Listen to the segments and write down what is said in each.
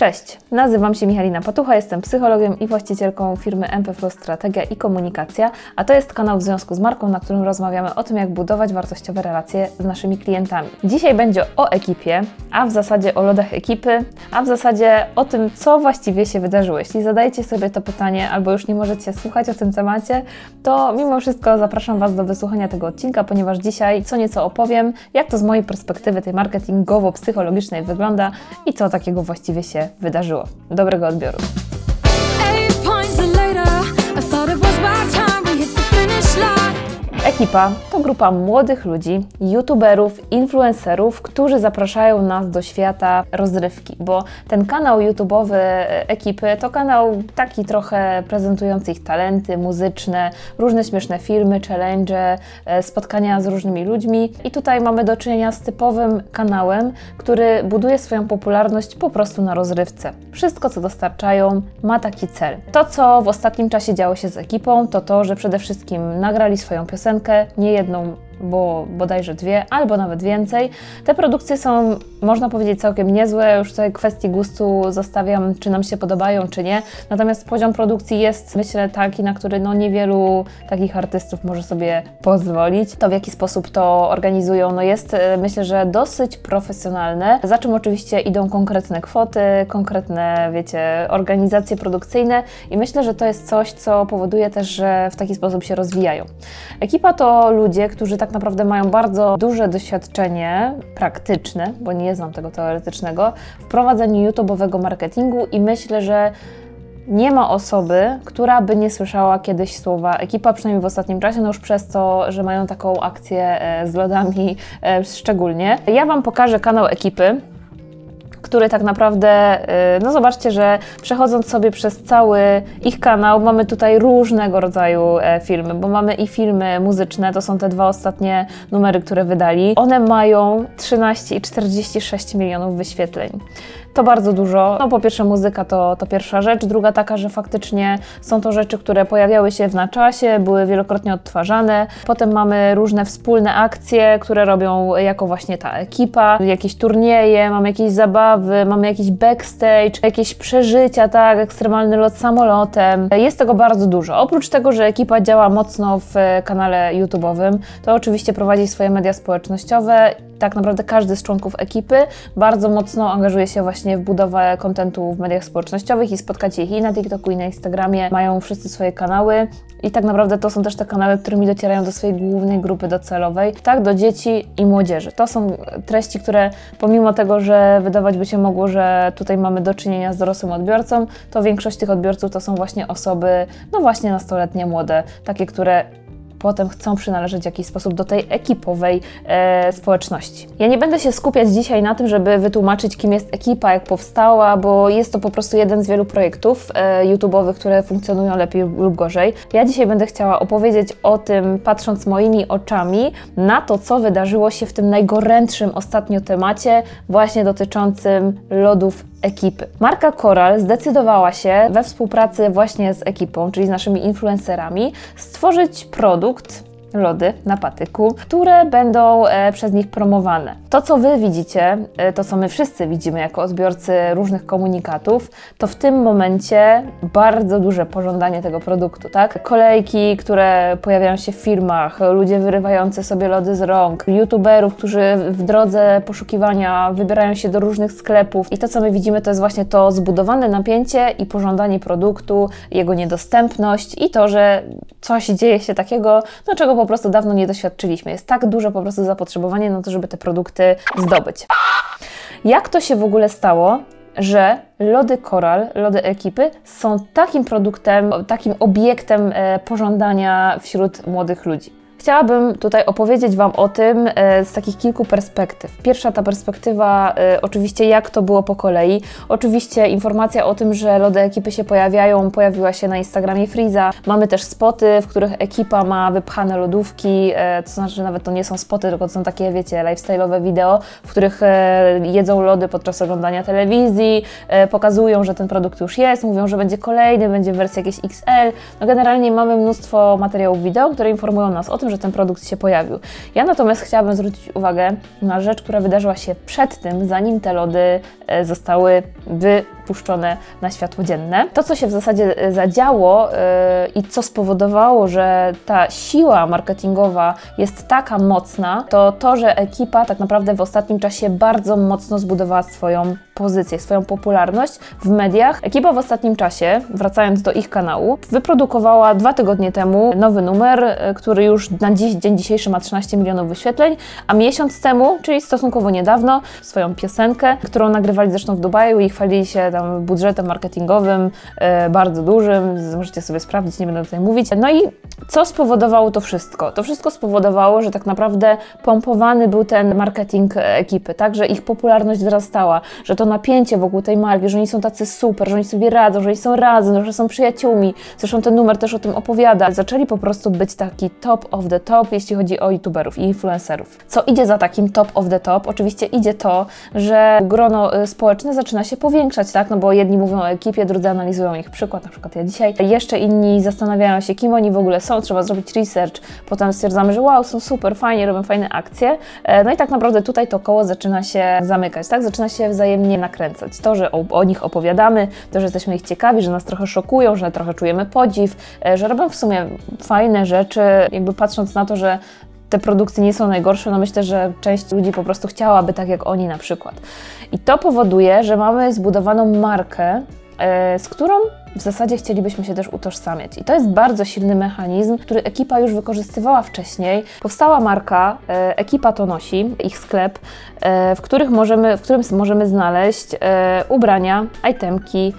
Cześć, nazywam się Michalina Patucha, jestem psychologiem i właścicielką firmy MP Flow Strategia i Komunikacja, a to jest kanał w związku z marką, na którym rozmawiamy o tym, jak budować wartościowe relacje z naszymi klientami. Dzisiaj będzie o ekipie, a w zasadzie o lodach ekipy, a w zasadzie o tym, co właściwie się wydarzyło. Jeśli zadajecie sobie to pytanie, albo już nie możecie słuchać o tym temacie, to mimo wszystko zapraszam Was do wysłuchania tego odcinka, ponieważ dzisiaj co nieco opowiem, jak to z mojej perspektywy tej marketingowo-psychologicznej wygląda i co takiego właściwie się wydarzyło. Dobrego odbioru. Ekipa to grupa młodych ludzi, youtuberów, influencerów, którzy zapraszają nas do świata rozrywki, bo ten kanał YouTube'owy ekipy to kanał taki trochę prezentujący ich talenty muzyczne, różne śmieszne filmy, challenge, e, spotkania z różnymi ludźmi i tutaj mamy do czynienia z typowym kanałem, który buduje swoją popularność po prostu na rozrywce. Wszystko, co dostarczają, ma taki cel. To, co w ostatnim czasie działo się z ekipą, to to, że przede wszystkim nagrali swoją piosenkę, nie jedną, bo bodajże dwie, albo nawet więcej. Te produkcje są, można powiedzieć, całkiem niezłe. Już tutaj kwestii gustu zostawiam, czy nam się podobają, czy nie. Natomiast poziom produkcji jest, myślę, taki, na który no, niewielu takich artystów może sobie pozwolić. To, w jaki sposób to organizują, no jest, e, myślę, że dosyć profesjonalne. Za czym oczywiście idą konkretne kwoty, konkretne, wiecie, organizacje produkcyjne i myślę, że to jest coś, co powoduje też, że w taki sposób się rozwijają. Ekipa to ludzie, którzy tak naprawdę mają bardzo duże doświadczenie praktyczne, bo nie znam tego teoretycznego, w prowadzeniu YouTube'owego marketingu i myślę, że nie ma osoby, która by nie słyszała kiedyś słowa ekipa, przynajmniej w ostatnim czasie, no już przez to, że mają taką akcję e, z lodami e, szczególnie. Ja Wam pokażę kanał ekipy który tak naprawdę, y, no zobaczcie, że przechodząc sobie przez cały ich kanał, mamy tutaj różnego rodzaju e, filmy, bo mamy i filmy muzyczne, to są te dwa ostatnie numery, które wydali. One mają 13 i 46 milionów wyświetleń. To bardzo dużo. No po pierwsze muzyka to, to pierwsza rzecz, druga taka, że faktycznie są to rzeczy, które pojawiały się w na czasie, były wielokrotnie odtwarzane. Potem mamy różne wspólne akcje, które robią jako właśnie ta ekipa, jakieś turnieje, mamy jakieś zabawy, mamy jakiś backstage, jakieś przeżycia, tak, ekstremalny lot samolotem. Jest tego bardzo dużo. Oprócz tego, że ekipa działa mocno w kanale YouTube'owym, to oczywiście prowadzi swoje media społecznościowe tak naprawdę każdy z członków ekipy bardzo mocno angażuje się właśnie w budowę kontentu w mediach społecznościowych i spotkacie ich i na TikToku, i na Instagramie. Mają wszyscy swoje kanały i tak naprawdę to są też te kanały, którymi docierają do swojej głównej grupy docelowej, tak, do dzieci i młodzieży. To są treści, które pomimo tego, że wydawać by się mogło, że tutaj mamy do czynienia z dorosłym odbiorcą, to większość tych odbiorców to są właśnie osoby, no właśnie nastoletnie, młode, takie, które potem chcą przynależeć w jakiś sposób do tej ekipowej e, społeczności. Ja nie będę się skupiać dzisiaj na tym, żeby wytłumaczyć, kim jest ekipa, jak powstała, bo jest to po prostu jeden z wielu projektów e, YouTube'owych, które funkcjonują lepiej lub gorzej. Ja dzisiaj będę chciała opowiedzieć o tym, patrząc moimi oczami, na to, co wydarzyło się w tym najgorętszym ostatnio temacie, właśnie dotyczącym lodów ekipy. Marka Coral zdecydowała się we współpracy właśnie z ekipą, czyli z naszymi influencerami, stworzyć produkt, lody na patyku, które będą e, przez nich promowane. To, co Wy widzicie, e, to, co my wszyscy widzimy jako odbiorcy różnych komunikatów, to w tym momencie bardzo duże pożądanie tego produktu, tak? Kolejki, które pojawiają się w filmach, ludzie wyrywający sobie lody z rąk, youtuberów, którzy w drodze poszukiwania wybierają się do różnych sklepów i to, co my widzimy, to jest właśnie to zbudowane napięcie i pożądanie produktu, jego niedostępność i to, że coś dzieje się takiego, no czego po prostu dawno nie doświadczyliśmy. Jest tak duże po prostu zapotrzebowanie na to, żeby te produkty zdobyć. Jak to się w ogóle stało, że lody Coral, lody ekipy są takim produktem, takim obiektem e, pożądania wśród młodych ludzi? Chciałabym tutaj opowiedzieć Wam o tym e, z takich kilku perspektyw. Pierwsza ta perspektywa, e, oczywiście jak to było po kolei. Oczywiście informacja o tym, że lody ekipy się pojawiają, pojawiła się na Instagramie Freeza. Mamy też spoty, w których ekipa ma wypchane lodówki, e, to znaczy nawet to nie są spoty, tylko to są takie, wiecie, lifestyle'owe wideo, w których jedzą lody podczas oglądania telewizji, pokazują, że ten produkt już jest, mówią, że będzie kolejny, będzie w wersji jakieś XL. No generalnie mamy mnóstwo materiałów wideo, które informują nas o tym, że ten produkt się pojawił. Ja natomiast chciałabym zwrócić uwagę na rzecz, która wydarzyła się przed tym, zanim te lody e, zostały puszczone na światło dzienne. To, co się w zasadzie e, zadziało yy, i co spowodowało, że ta siła marketingowa jest taka mocna, to to, że ekipa tak naprawdę w ostatnim czasie bardzo mocno zbudowała swoją pozycję, swoją popularność w mediach. Ekipa w ostatnim czasie, wracając do ich kanału, wyprodukowała dwa tygodnie temu nowy numer, e, który już na dziś, dzień dzisiejszy ma 13 milionów wyświetleń, a miesiąc temu, czyli stosunkowo niedawno, swoją piosenkę, którą nagrywali zresztą w Dubaju i chwalili się tam budżetem marketingowym e, bardzo dużym, możecie sobie sprawdzić, nie będę tutaj mówić. No i co spowodowało to wszystko? To wszystko spowodowało, że tak naprawdę pompowany był ten marketing ekipy, tak, że ich popularność wzrastała, że to napięcie wokół tej marki, że oni są tacy super, że oni sobie radzą, że oni są razem, że są przyjaciółmi. Zresztą ten numer też o tym opowiada. Zaczęli po prostu być taki top of the top, jeśli chodzi o youtuberów i influencerów. Co idzie za takim top of the top? Oczywiście idzie to, że grono y, społeczne zaczyna się powiększać, tak? No bo jedni mówią o ekipie, drudzy analizują ich przykład, na przykład ja dzisiaj. Jeszcze inni zastanawiają się, kim oni w ogóle są, trzeba zrobić research. Potem stwierdzamy, że wow, są super, fajnie, robią fajne akcje. E, no i tak naprawdę tutaj to koło zaczyna się zamykać, tak? Zaczyna się wzajemnie nakręcać. To, że o, o nich opowiadamy, to, że jesteśmy ich ciekawi, że nas trochę szokują, że trochę czujemy podziw, e, że robią w sumie fajne rzeczy, jakby patrząc na to, że te produkcje nie są najgorsze, no myślę, że część ludzi po prostu chciałaby tak jak oni na przykład. I to powoduje, że mamy zbudowaną markę, e, z którą w zasadzie chcielibyśmy się też utożsamiać. I to jest bardzo silny mechanizm, który ekipa już wykorzystywała wcześniej. Powstała marka, e, ekipa to nosi, ich sklep, e, w, których możemy, w którym możemy znaleźć ubrania, itemki,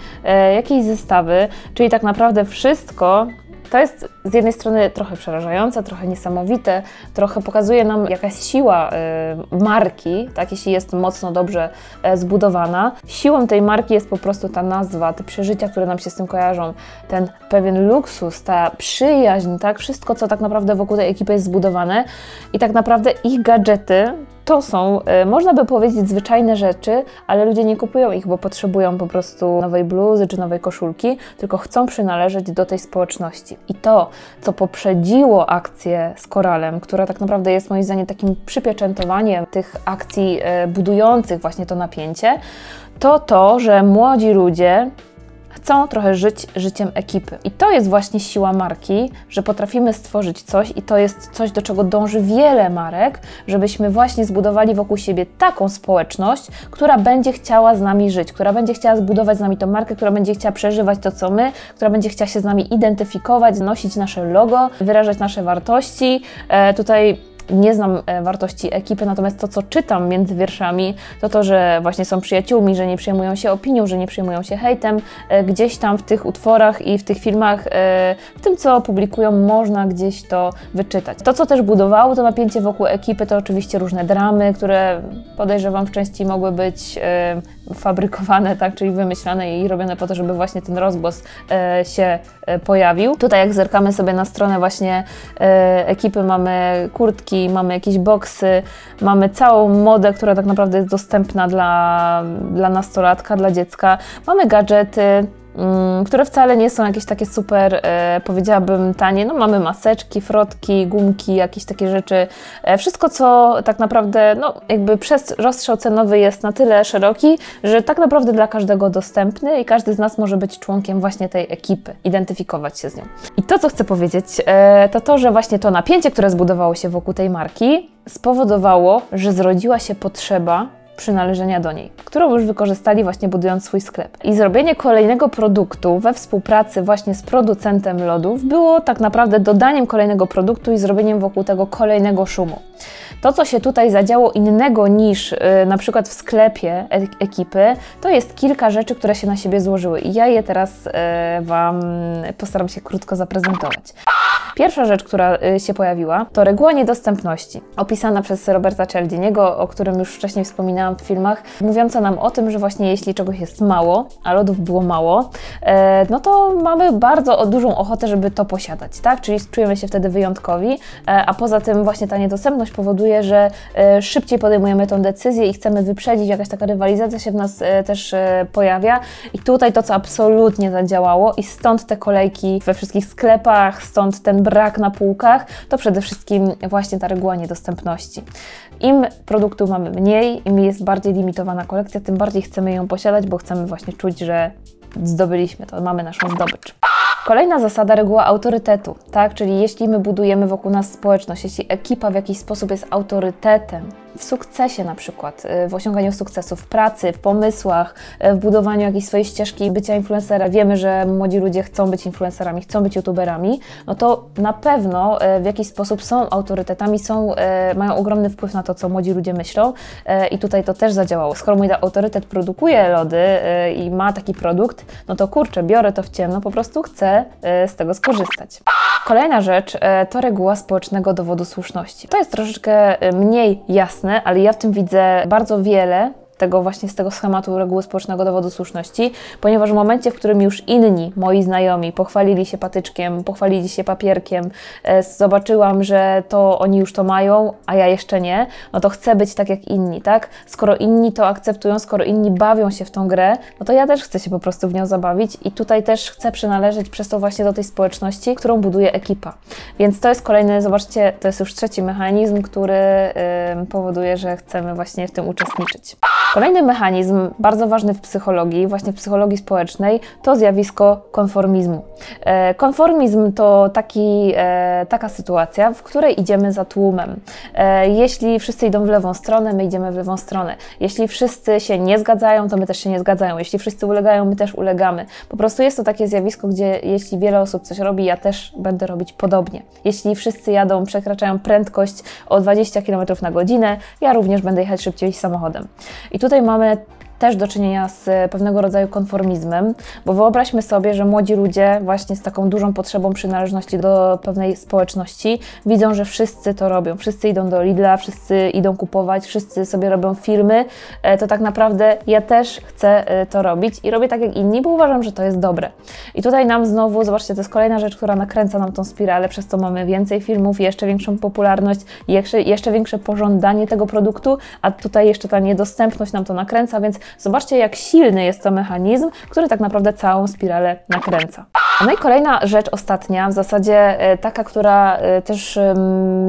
jakieś zestawy, czyli tak naprawdę wszystko, to jest z jednej strony trochę przerażające, trochę niesamowite, trochę pokazuje nam jakaś siła y, marki, tak, jeśli jest mocno dobrze e, zbudowana. Siłą tej marki jest po prostu ta nazwa, te przeżycia, które nam się z tym kojarzą, ten pewien luksus, ta przyjaźń, tak, wszystko, co tak naprawdę wokół tej ekipy jest zbudowane i tak naprawdę ich gadżety to są, y, można by powiedzieć, zwyczajne rzeczy, ale ludzie nie kupują ich, bo potrzebują po prostu nowej bluzy czy nowej koszulki, tylko chcą przynależeć do tej społeczności. I to, co poprzedziło akcję z koralem, która tak naprawdę jest moim zdaniem takim przypieczętowaniem tych akcji y, budujących właśnie to napięcie, to to, że młodzi ludzie chcą trochę żyć życiem ekipy. I to jest właśnie siła marki, że potrafimy stworzyć coś i to jest coś, do czego dąży wiele marek, żebyśmy właśnie zbudowali wokół siebie taką społeczność, która będzie chciała z nami żyć, która będzie chciała zbudować z nami tą markę, która będzie chciała przeżywać to, co my, która będzie chciała się z nami identyfikować, nosić nasze logo, wyrażać nasze wartości. E, tutaj nie znam e, wartości ekipy, natomiast to, co czytam między wierszami, to to, że właśnie są przyjaciółmi, że nie przejmują się opinią, że nie przejmują się hejtem. E, gdzieś tam w tych utworach i w tych filmach, e, w tym, co publikują, można gdzieś to wyczytać. To, co też budowało to napięcie wokół ekipy, to oczywiście różne dramy, które podejrzewam w części mogły być fabrykowane, tak, czyli wymyślane i robione po to, żeby właśnie ten rozgłos się pojawił. Tutaj jak zerkamy sobie na stronę właśnie ekipy, mamy kurtki, mamy jakieś boksy, mamy całą modę, która tak naprawdę jest dostępna dla, dla nastolatka, dla dziecka. Mamy gadżety, które wcale nie są jakieś takie super, e, powiedziałabym, tanie. No, mamy maseczki, frotki, gumki, jakieś takie rzeczy. E, wszystko, co tak naprawdę, no, jakby przez rozstrzał cenowy jest na tyle szeroki, że tak naprawdę dla każdego dostępny i każdy z nas może być członkiem właśnie tej ekipy, identyfikować się z nią. I to, co chcę powiedzieć, e, to to, że właśnie to napięcie, które zbudowało się wokół tej marki, spowodowało, że zrodziła się potrzeba przynależenia do niej, którą już wykorzystali właśnie budując swój sklep. I zrobienie kolejnego produktu we współpracy właśnie z producentem lodów było tak naprawdę dodaniem kolejnego produktu i zrobieniem wokół tego kolejnego szumu. To, co się tutaj zadziało innego niż yy, na przykład w sklepie e ekipy, to jest kilka rzeczy, które się na siebie złożyły i ja je teraz yy, Wam postaram się krótko zaprezentować. Pierwsza rzecz, która y, się pojawiła, to reguła niedostępności, opisana przez Roberta Cialdiniego, o którym już wcześniej wspominałam w filmach, mówiąca nam o tym, że właśnie jeśli czegoś jest mało, a lodów było mało, e, no to mamy bardzo dużą ochotę, żeby to posiadać, tak? Czyli czujemy się wtedy wyjątkowi, e, a poza tym właśnie ta niedostępność powoduje, że e, szybciej podejmujemy tą decyzję i chcemy wyprzedzić, jakaś taka rywalizacja się w nas też pojawia. I tutaj to, co absolutnie zadziałało i stąd te kolejki we wszystkich sklepach, stąd ten brak na półkach, to przede wszystkim właśnie ta reguła niedostępności. Im produktów mamy mniej, im jest bardziej limitowana kolekcja, tym bardziej chcemy ją posiadać, bo chcemy właśnie czuć, że zdobyliśmy to, mamy naszą zdobycz. Kolejna zasada, reguła autorytetu, tak? Czyli jeśli my budujemy wokół nas społeczność, jeśli ekipa w jakiś sposób jest autorytetem, w sukcesie na przykład, y, w osiąganiu sukcesu w pracy, w pomysłach, y, w budowaniu jakiejś swojej ścieżki bycia influencera, wiemy, że młodzi ludzie chcą być influencerami, chcą być youtuberami, no to na pewno y, w jakiś sposób są autorytetami, są, mają ogromny wpływ na to, co młodzi ludzie myślą i tutaj to też zadziałało. Skoro mój autorytet produkuje lody i ma taki produkt, no to kurczę, biorę to w ciemno, po prostu chcę z tego skorzystać. Kolejna rzecz to reguła społecznego dowodu słuszności. To jest troszeczkę mniej jasne, jasne, ale ja w tym widzę bardzo wiele tego właśnie z tego schematu reguły społecznego dowodu słuszności, ponieważ w momencie, w którym już inni, moi znajomi, pochwalili się patyczkiem, pochwalili się papierkiem, e, zobaczyłam, że to oni już to mają, a ja jeszcze nie, no to chcę być tak jak inni, tak? Skoro inni to akceptują, skoro inni bawią się w tą grę, no to ja też chcę się po prostu w nią zabawić i tutaj też chcę przynależeć przez to właśnie do tej społeczności, którą buduje ekipa. Więc to jest kolejny, zobaczcie, to jest już trzeci mechanizm, który yy, powoduje, że chcemy właśnie w tym uczestniczyć. Kolejny mechanizm, bardzo ważny w psychologii, właśnie w psychologii społecznej, to zjawisko konformizmu. E, konformizm to taki, e, taka sytuacja, w której idziemy za tłumem. E, jeśli wszyscy idą w lewą stronę, my idziemy w lewą stronę. Jeśli wszyscy się nie zgadzają, to my też się nie zgadzają. Jeśli wszyscy ulegają, my też ulegamy. Po prostu jest to takie zjawisko, gdzie jeśli wiele osób coś robi, ja też będę robić podobnie. Jeśli wszyscy jadą, przekraczają prędkość o 20 km na godzinę, ja również będę jechać szybciej samochodem. I tutaj mamy też do czynienia z pewnego rodzaju konformizmem, bo wyobraźmy sobie, że młodzi ludzie właśnie z taką dużą potrzebą przynależności do pewnej społeczności widzą, że wszyscy to robią. Wszyscy idą do Lidla, wszyscy idą kupować, wszyscy sobie robią filmy. E, to tak naprawdę ja też chcę e, to robić i robię tak jak inni, bo uważam, że to jest dobre. I tutaj nam znowu, zobaczcie, to jest kolejna rzecz, która nakręca nam tą spiralę, przez to mamy więcej filmów, jeszcze większą popularność, jeszcze, jeszcze większe pożądanie tego produktu, a tutaj jeszcze ta niedostępność nam to nakręca, więc Zobaczcie, jak silny jest to mechanizm, który tak naprawdę całą spiralę nakręca. No i kolejna rzecz, ostatnia, w zasadzie e, taka, która e, też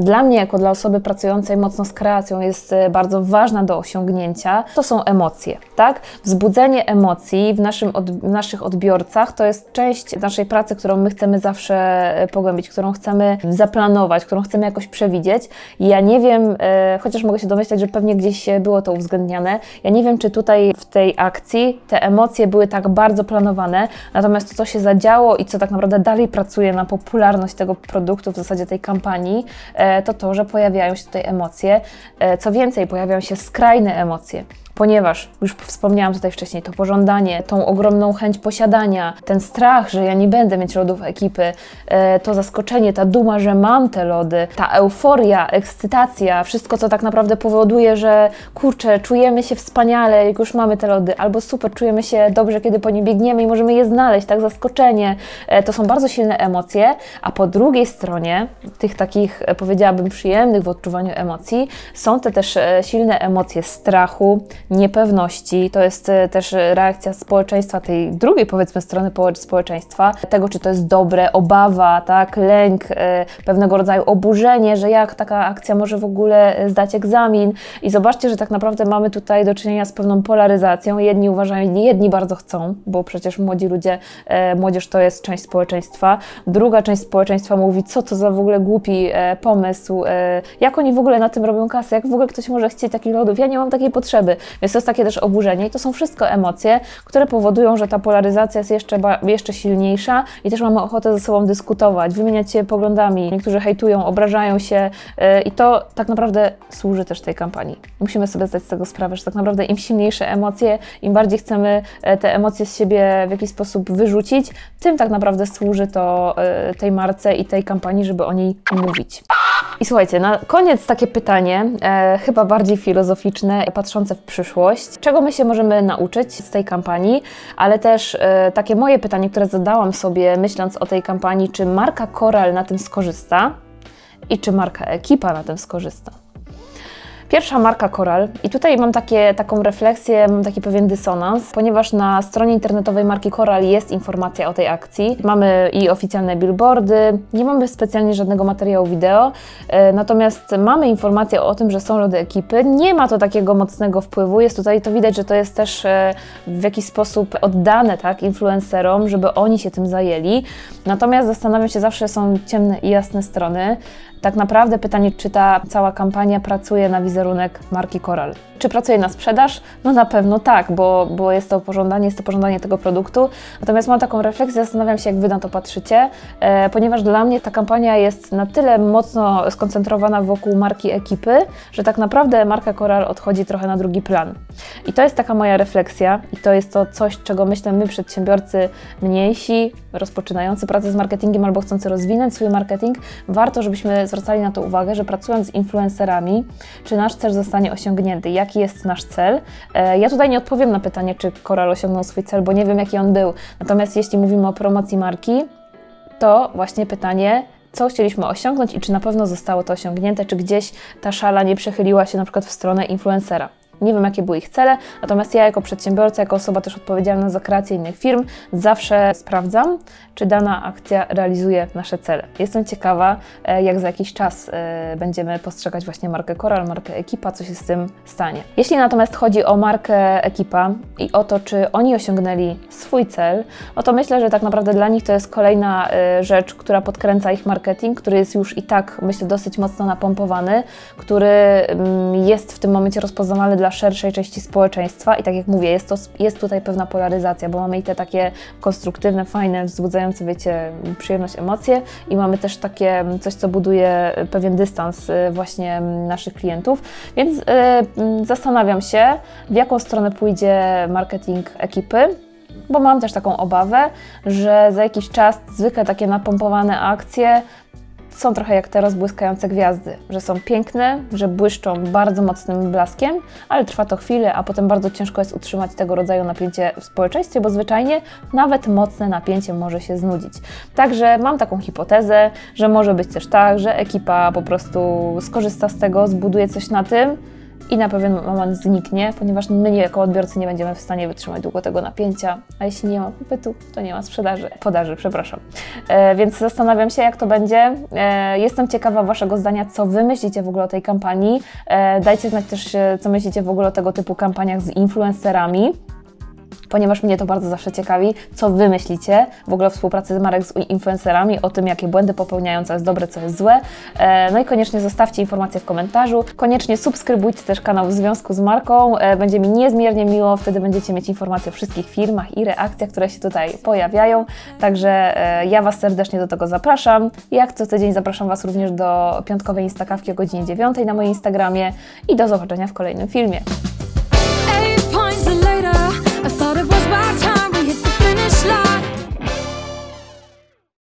dla mnie, jako dla osoby pracującej mocno z kreacją, jest e, bardzo ważna do osiągnięcia, to są emocje, tak? Wzbudzenie emocji w, naszym od, w naszych odbiorcach to jest część naszej pracy, którą my chcemy zawsze pogłębić, którą chcemy zaplanować, którą chcemy jakoś przewidzieć. I ja nie wiem, chociaż mogę się domyślać, że pewnie gdzieś było to uwzględniane, ja nie wiem, czy tutaj w tej akcji te emocje były tak bardzo planowane, natomiast to, co się zadziało i co tak naprawdę dalej pracuje na popularność tego produktu, w zasadzie tej kampanii, e, to to, że pojawiają się tutaj emocje. E, co więcej, pojawiają się skrajne emocje ponieważ już wspomniałam tutaj wcześniej, to pożądanie, tą ogromną chęć posiadania, ten strach, że ja nie będę mieć lodów ekipy, e, to zaskoczenie, ta duma, że mam te lody, ta euforia, ekscytacja, wszystko, co tak naprawdę powoduje, że kurczę, czujemy się wspaniale, jak już mamy te lody, albo super, czujemy się dobrze, kiedy po nie biegniemy i możemy je znaleźć, tak, zaskoczenie, e, to są bardzo silne emocje, a po drugiej stronie tych takich, e, powiedziałabym, przyjemnych w odczuwaniu emocji, są te też silne emocje strachu, niepewności. To jest e, też reakcja społeczeństwa, tej drugiej powiedzmy strony społeczeństwa, tego czy to jest dobre, obawa, tak, lęk, e, pewnego rodzaju oburzenie, że jak taka akcja może w ogóle zdać egzamin. I zobaczcie, że tak naprawdę mamy tutaj do czynienia z pewną polaryzacją. Jedni uważają, jedni bardzo chcą, bo przecież młodzi ludzie, e, młodzież to jest część społeczeństwa. Druga część społeczeństwa mówi, co to za w ogóle głupi pomysł, jak oni w ogóle na tym robią kasę, jak w ogóle ktoś może chcieć takich lodów, ja nie mam takiej potrzeby. Więc to jest takie też oburzenie i to są wszystko emocje, które powodują, że ta polaryzacja jest jeszcze, jeszcze silniejsza i też mamy ochotę ze sobą dyskutować, wymieniać się poglądami. Niektórzy hejtują, obrażają się yy, i to tak naprawdę służy też tej kampanii. Musimy sobie zdać z tego sprawę, że tak naprawdę im silniejsze emocje, im bardziej chcemy e, te emocje z siebie w jakiś sposób wyrzucić, tym tak naprawdę służy to yy, tej marce i tej kampanii, żeby o niej mówić. I słuchajcie, na koniec takie pytanie, chyba bardziej filozoficzne, patrzące w przyszłość. Czego my się możemy nauczyć z tej kampanii, ale też e, takie moje pytanie, które zadałam sobie myśląc o tej kampanii, czy marka Coral na tym skorzysta i czy marka Ekipa na tym skorzysta. Pierwsza marka Coral i tutaj mam takie, taką refleksję, mam taki pewien dysonans, ponieważ na stronie internetowej marki Coral jest informacja o tej akcji. Mamy i oficjalne billboardy, nie mamy specjalnie żadnego materiału wideo, e, natomiast mamy informację o tym, że są lody ekipy. Nie ma to takiego mocnego wpływu, jest tutaj to widać, że to jest też e, w jakiś sposób oddane tak, influencerom, żeby oni się tym zajęli. Natomiast zastanawiam się, zawsze są ciemne i jasne strony. Tak naprawdę pytanie, czy ta cała kampania pracuje na wizerunek marki Coral. Czy pracuje na sprzedaż? No na pewno tak, bo, bo jest to pożądanie, jest to pożądanie tego produktu. Natomiast mam taką refleksję, zastanawiam się, jak Wy na to patrzycie, e, ponieważ dla mnie ta kampania jest na tyle mocno skoncentrowana wokół marki ekipy, że tak naprawdę marka Coral odchodzi trochę na drugi plan. I to jest taka moja refleksja i to jest to coś, czego myślę my przedsiębiorcy mniejsi, rozpoczynający pracę z marketingiem albo chcący rozwinąć swój marketing, warto, żebyśmy zwracali na to uwagę, że pracując z influencerami, czy nasz cel zostanie osiągnięty, jaki jest nasz cel. E, ja tutaj nie odpowiem na pytanie, czy Koral osiągnął swój cel, bo nie wiem, jaki on był. Natomiast jeśli mówimy o promocji marki, to właśnie pytanie, co chcieliśmy osiągnąć i czy na pewno zostało to osiągnięte, czy gdzieś ta szala nie przechyliła się na przykład w stronę influencera. Nie wiem, jakie były ich cele, natomiast ja jako przedsiębiorca, jako osoba też odpowiedzialna za kreację innych firm, zawsze sprawdzam, czy dana akcja realizuje nasze cele. Jestem ciekawa, e, jak za jakiś czas e, będziemy postrzegać właśnie markę Coral, markę Ekipa, co się z tym stanie. Jeśli natomiast chodzi o markę Ekipa i o to, czy oni osiągnęli swój cel, no to myślę, że tak naprawdę dla nich to jest kolejna e, rzecz, która podkręca ich marketing, który jest już i tak, myślę, dosyć mocno napompowany, który mm, jest w tym momencie rozpoznawalny dla szerszej części społeczeństwa i tak jak mówię, jest, to, jest tutaj pewna polaryzacja, bo mamy i te takie konstruktywne, fajne, wzbudzające, wiecie, przyjemność, emocje i mamy też takie coś, co buduje pewien dystans y, właśnie naszych klientów, więc yy, zastanawiam się, w jaką stronę pójdzie marketing ekipy, bo mam też taką obawę, że za jakiś czas zwykle takie napompowane akcje są trochę jak te rozbłyskające gwiazdy, że są piękne, że błyszczą bardzo mocnym blaskiem, ale trwa to chwilę, a potem bardzo ciężko jest utrzymać tego rodzaju napięcie w społeczeństwie, bo zwyczajnie nawet mocne napięcie może się znudzić. Także mam taką hipotezę, że może być też tak, że ekipa po prostu skorzysta z tego, zbuduje coś na tym, i na pewien moment zniknie, ponieważ my jako odbiorcy nie będziemy w stanie wytrzymać długo tego napięcia, a jeśli nie ma popytu, to nie ma sprzedaży, podaży, przepraszam. E, więc zastanawiam się, jak to będzie. E, jestem ciekawa Waszego zdania, co Wy myślicie w ogóle o tej kampanii. E, dajcie znać też, e, co myślicie w ogóle o tego typu kampaniach z influencerami ponieważ mnie to bardzo zawsze ciekawi, co Wy myślicie w ogóle o współpracy marek z influencerami, o tym, jakie błędy popełniają, co jest dobre, co jest złe. E, no i koniecznie zostawcie informacje w komentarzu. Koniecznie subskrybujcie też kanał w związku z marką. E, będzie mi niezmiernie miło, wtedy będziecie mieć informacje o wszystkich firmach i reakcjach, które się tutaj pojawiają. Także e, ja Was serdecznie do tego zapraszam. Jak co tydzień zapraszam Was również do piątkowej Instakawki o godzinie 9 na moim Instagramie i do zobaczenia w kolejnym filmie.